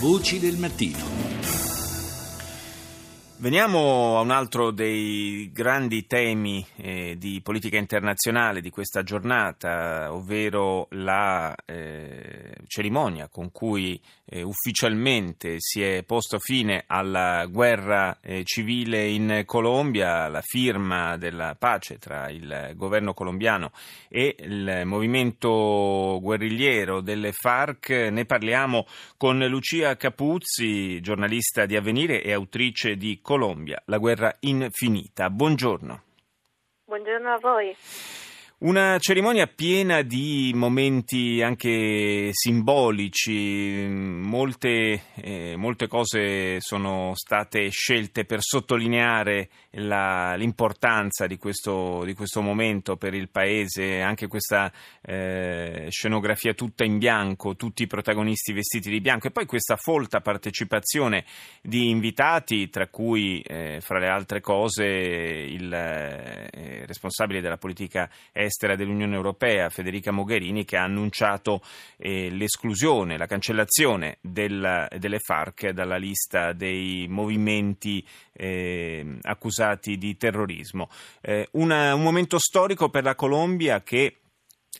Voci del mattino. Veniamo a un altro dei grandi temi eh, di politica internazionale di questa giornata, ovvero la eh, cerimonia con cui eh, ufficialmente si è posto fine alla guerra eh, civile in Colombia, la firma della pace tra il governo colombiano e il movimento guerrigliero delle FARC. Ne parliamo con Lucia Capuzzi, giornalista di Avvenire e autrice di Colombia, la guerra infinita. Buongiorno. Buongiorno a voi. Una cerimonia piena di momenti anche simbolici, molte, eh, molte cose sono state scelte per sottolineare la, l'importanza di questo, di questo, momento per il Paese, anche questa eh, scenografia tutta in bianco, tutti i protagonisti vestiti di bianco e poi questa folta partecipazione di invitati, tra cui eh, fra le altre cose il eh, responsabile della politica estera dell'Unione Europea, Federica Mogherini, che ha annunciato eh, l'esclusione, la cancellazione del, delle FARC dalla lista dei movimenti eh, accusati di terrorismo. Eh, una, un momento storico per la Colombia che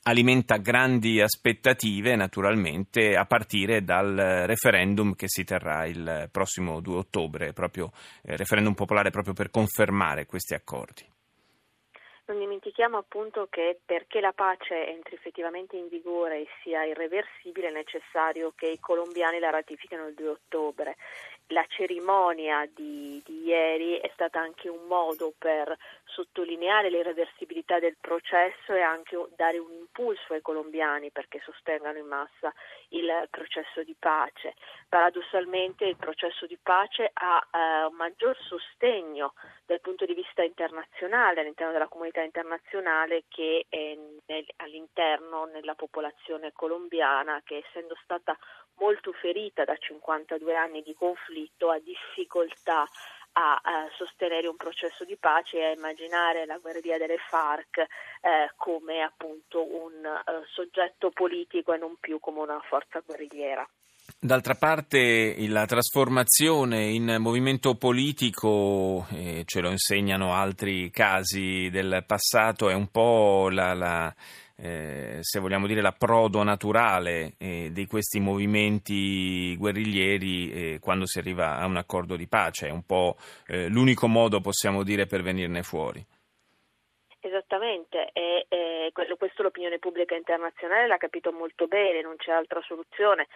alimenta grandi aspettative naturalmente a partire dal referendum che si terrà il prossimo 2 ottobre, proprio eh, referendum popolare proprio per confermare questi accordi. Non dimentichiamo appunto che perché la pace entri effettivamente in vigore e sia irreversibile è necessario che i colombiani la ratifichino il 2 ottobre. La cerimonia di, di ieri è stata anche un modo per sottolineare l'irreversibilità del processo e anche dare un impulso ai colombiani perché sostengano in massa il processo di pace. Paradossalmente il processo di pace ha eh, un maggior sostegno dal punto di vista internazionale, all'interno della comunità internazionale, che nel, all'interno nella popolazione colombiana che essendo stata molto ferita da 52 anni di conflitto ha difficoltà a, a, sostenere un processo di pace e a immaginare la guerriglia delle FARC eh, come appunto un uh, soggetto politico e non più come una forza guerrigliera. D'altra parte la trasformazione in movimento politico, eh, ce lo insegnano altri casi del passato, è un po' la, la eh, se vogliamo dire, l'approdo naturale eh, di questi movimenti guerriglieri eh, quando si arriva a un accordo di pace. È un po' eh, l'unico modo, possiamo dire, per venirne fuori. Esattamente, e, e, questo l'opinione pubblica internazionale l'ha capito molto bene, non c'è altra soluzione.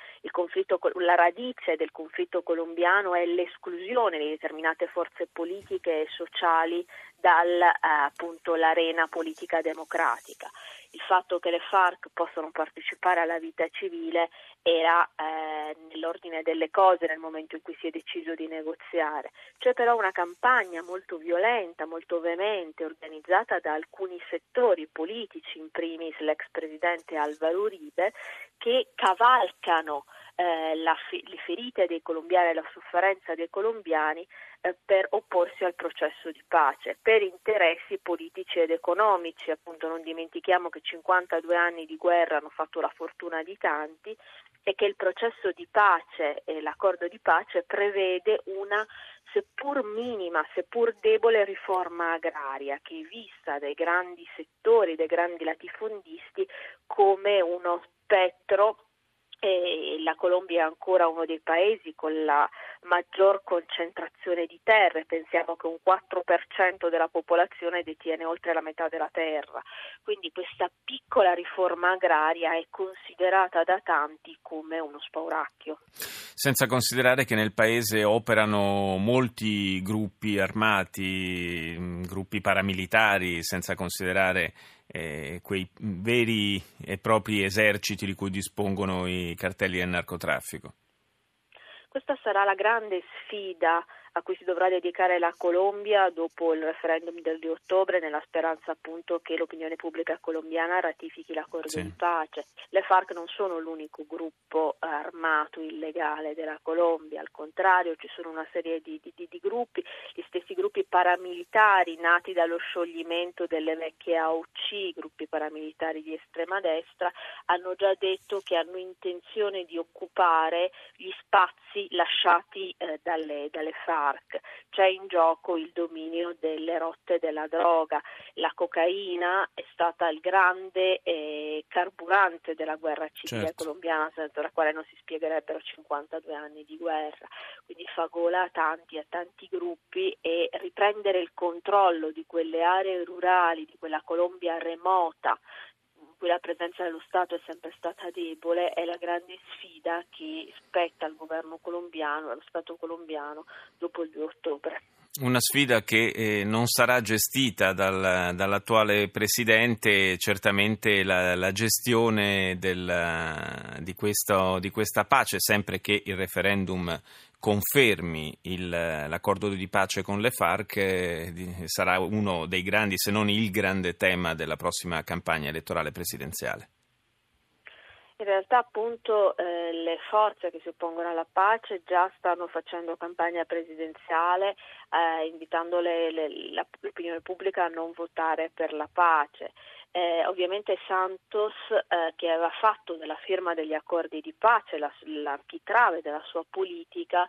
la radice del conflitto colombiano è l'esclusione di determinate forze politiche e sociali dall'arena eh, politica democratica il fatto che le FARC possano partecipare alla vita civile era eh, nell'ordine delle cose nel momento in cui si è deciso di negoziare. C'è però una campagna molto violenta, molto veemente, organizzata da alcuni settori politici, in primis l'ex presidente Alvaro Uribe, che cavalcano eh, la, le ferite dei colombiani e la sofferenza dei colombiani per opporsi al processo di pace, per interessi politici ed economici. Appunto non dimentichiamo che 52 anni di guerra hanno fatto la fortuna di tanti e che il processo di pace e l'accordo di pace prevede una seppur minima, seppur debole riforma agraria che è vista dai grandi settori, dai grandi latifondisti come uno spettro e la Colombia è ancora uno dei paesi con la maggior concentrazione di terre, pensiamo che un 4% della popolazione detiene oltre la metà della terra, quindi questa piccola riforma agraria è considerata da tanti come uno spauracchio. Senza considerare che nel paese operano molti gruppi armati, mm, gruppi paramilitari, senza considerare eh, quei veri e propri eserciti di cui dispongono i cartelli del narcotraffico? Questa sarà la grande sfida a cui si dovrà dedicare la Colombia dopo il referendum del 2 ottobre nella speranza appunto che l'opinione pubblica colombiana ratifichi l'accordo sì. di pace. Le FARC non sono l'unico gruppo armato illegale della Colombia, al contrario ci sono una serie di, di, di gruppi, gli stessi gruppi paramilitari nati dallo scioglimento delle vecchie AOC, gruppi paramilitari di estrema destra, hanno già detto che hanno intenzione di occupare gli spazi lasciati eh, dalle, dalle FARC. C'è in gioco il dominio delle rotte della droga. La cocaina è stata il grande eh, carburante della guerra civile certo. colombiana, senza la quale non si spiegherebbero 52 anni di guerra. Quindi fa gola a tanti, a tanti gruppi e riprendere il controllo di quelle aree rurali, di quella Colombia remota cui la presenza dello Stato è sempre stata debole è la grande sfida che spetta al governo colombiano, allo Stato colombiano dopo il 2 ottobre. Una sfida che eh, non sarà gestita dal, dall'attuale presidente, certamente la, la gestione del, di, questo, di, questa pace, sempre che il referendum confermi il, l'accordo di pace con le FARC eh, sarà uno dei grandi, se non il grande tema della prossima campagna elettorale presidenziale. In realtà appunto eh, le forze che si oppongono alla pace già stanno facendo campagna presidenziale eh, invitando le, le, l'opinione pubblica a non votare per la pace. Eh, ovviamente Santos, eh, che aveva fatto della firma degli accordi di pace la, l'architrave della sua politica,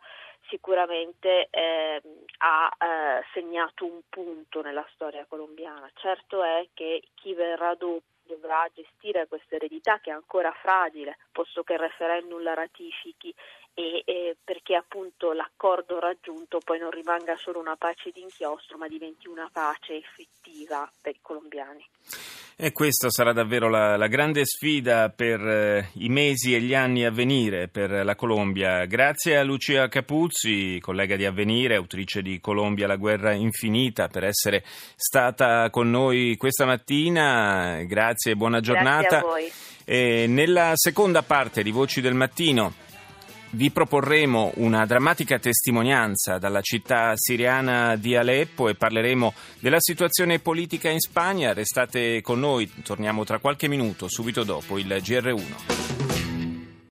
sicuramente eh, ha segnato un punto nella storia colombiana. Certo è che chi verrà dopo dovrà gestire questa eredità che è ancora fragile, posto che il referendum la ratifichi e, e perché appunto l'accordo raggiunto poi non rimanga solo una pace d'inchiostro, ma diventi una pace effettiva per i colombiani. E questa sarà davvero la, la grande sfida per eh, i mesi e gli anni a venire per la Colombia. Grazie a Lucia Capuzzi, collega di Avvenire, autrice di Colombia, la guerra infinita, per essere stata con noi questa mattina. Grazie e buona giornata. Grazie a voi. E nella seconda parte di Voci del Mattino vi proporremo una drammatica testimonianza dalla città siriana di Aleppo e parleremo della situazione politica in Spagna. Restate con noi, torniamo tra qualche minuto, subito dopo il GR1.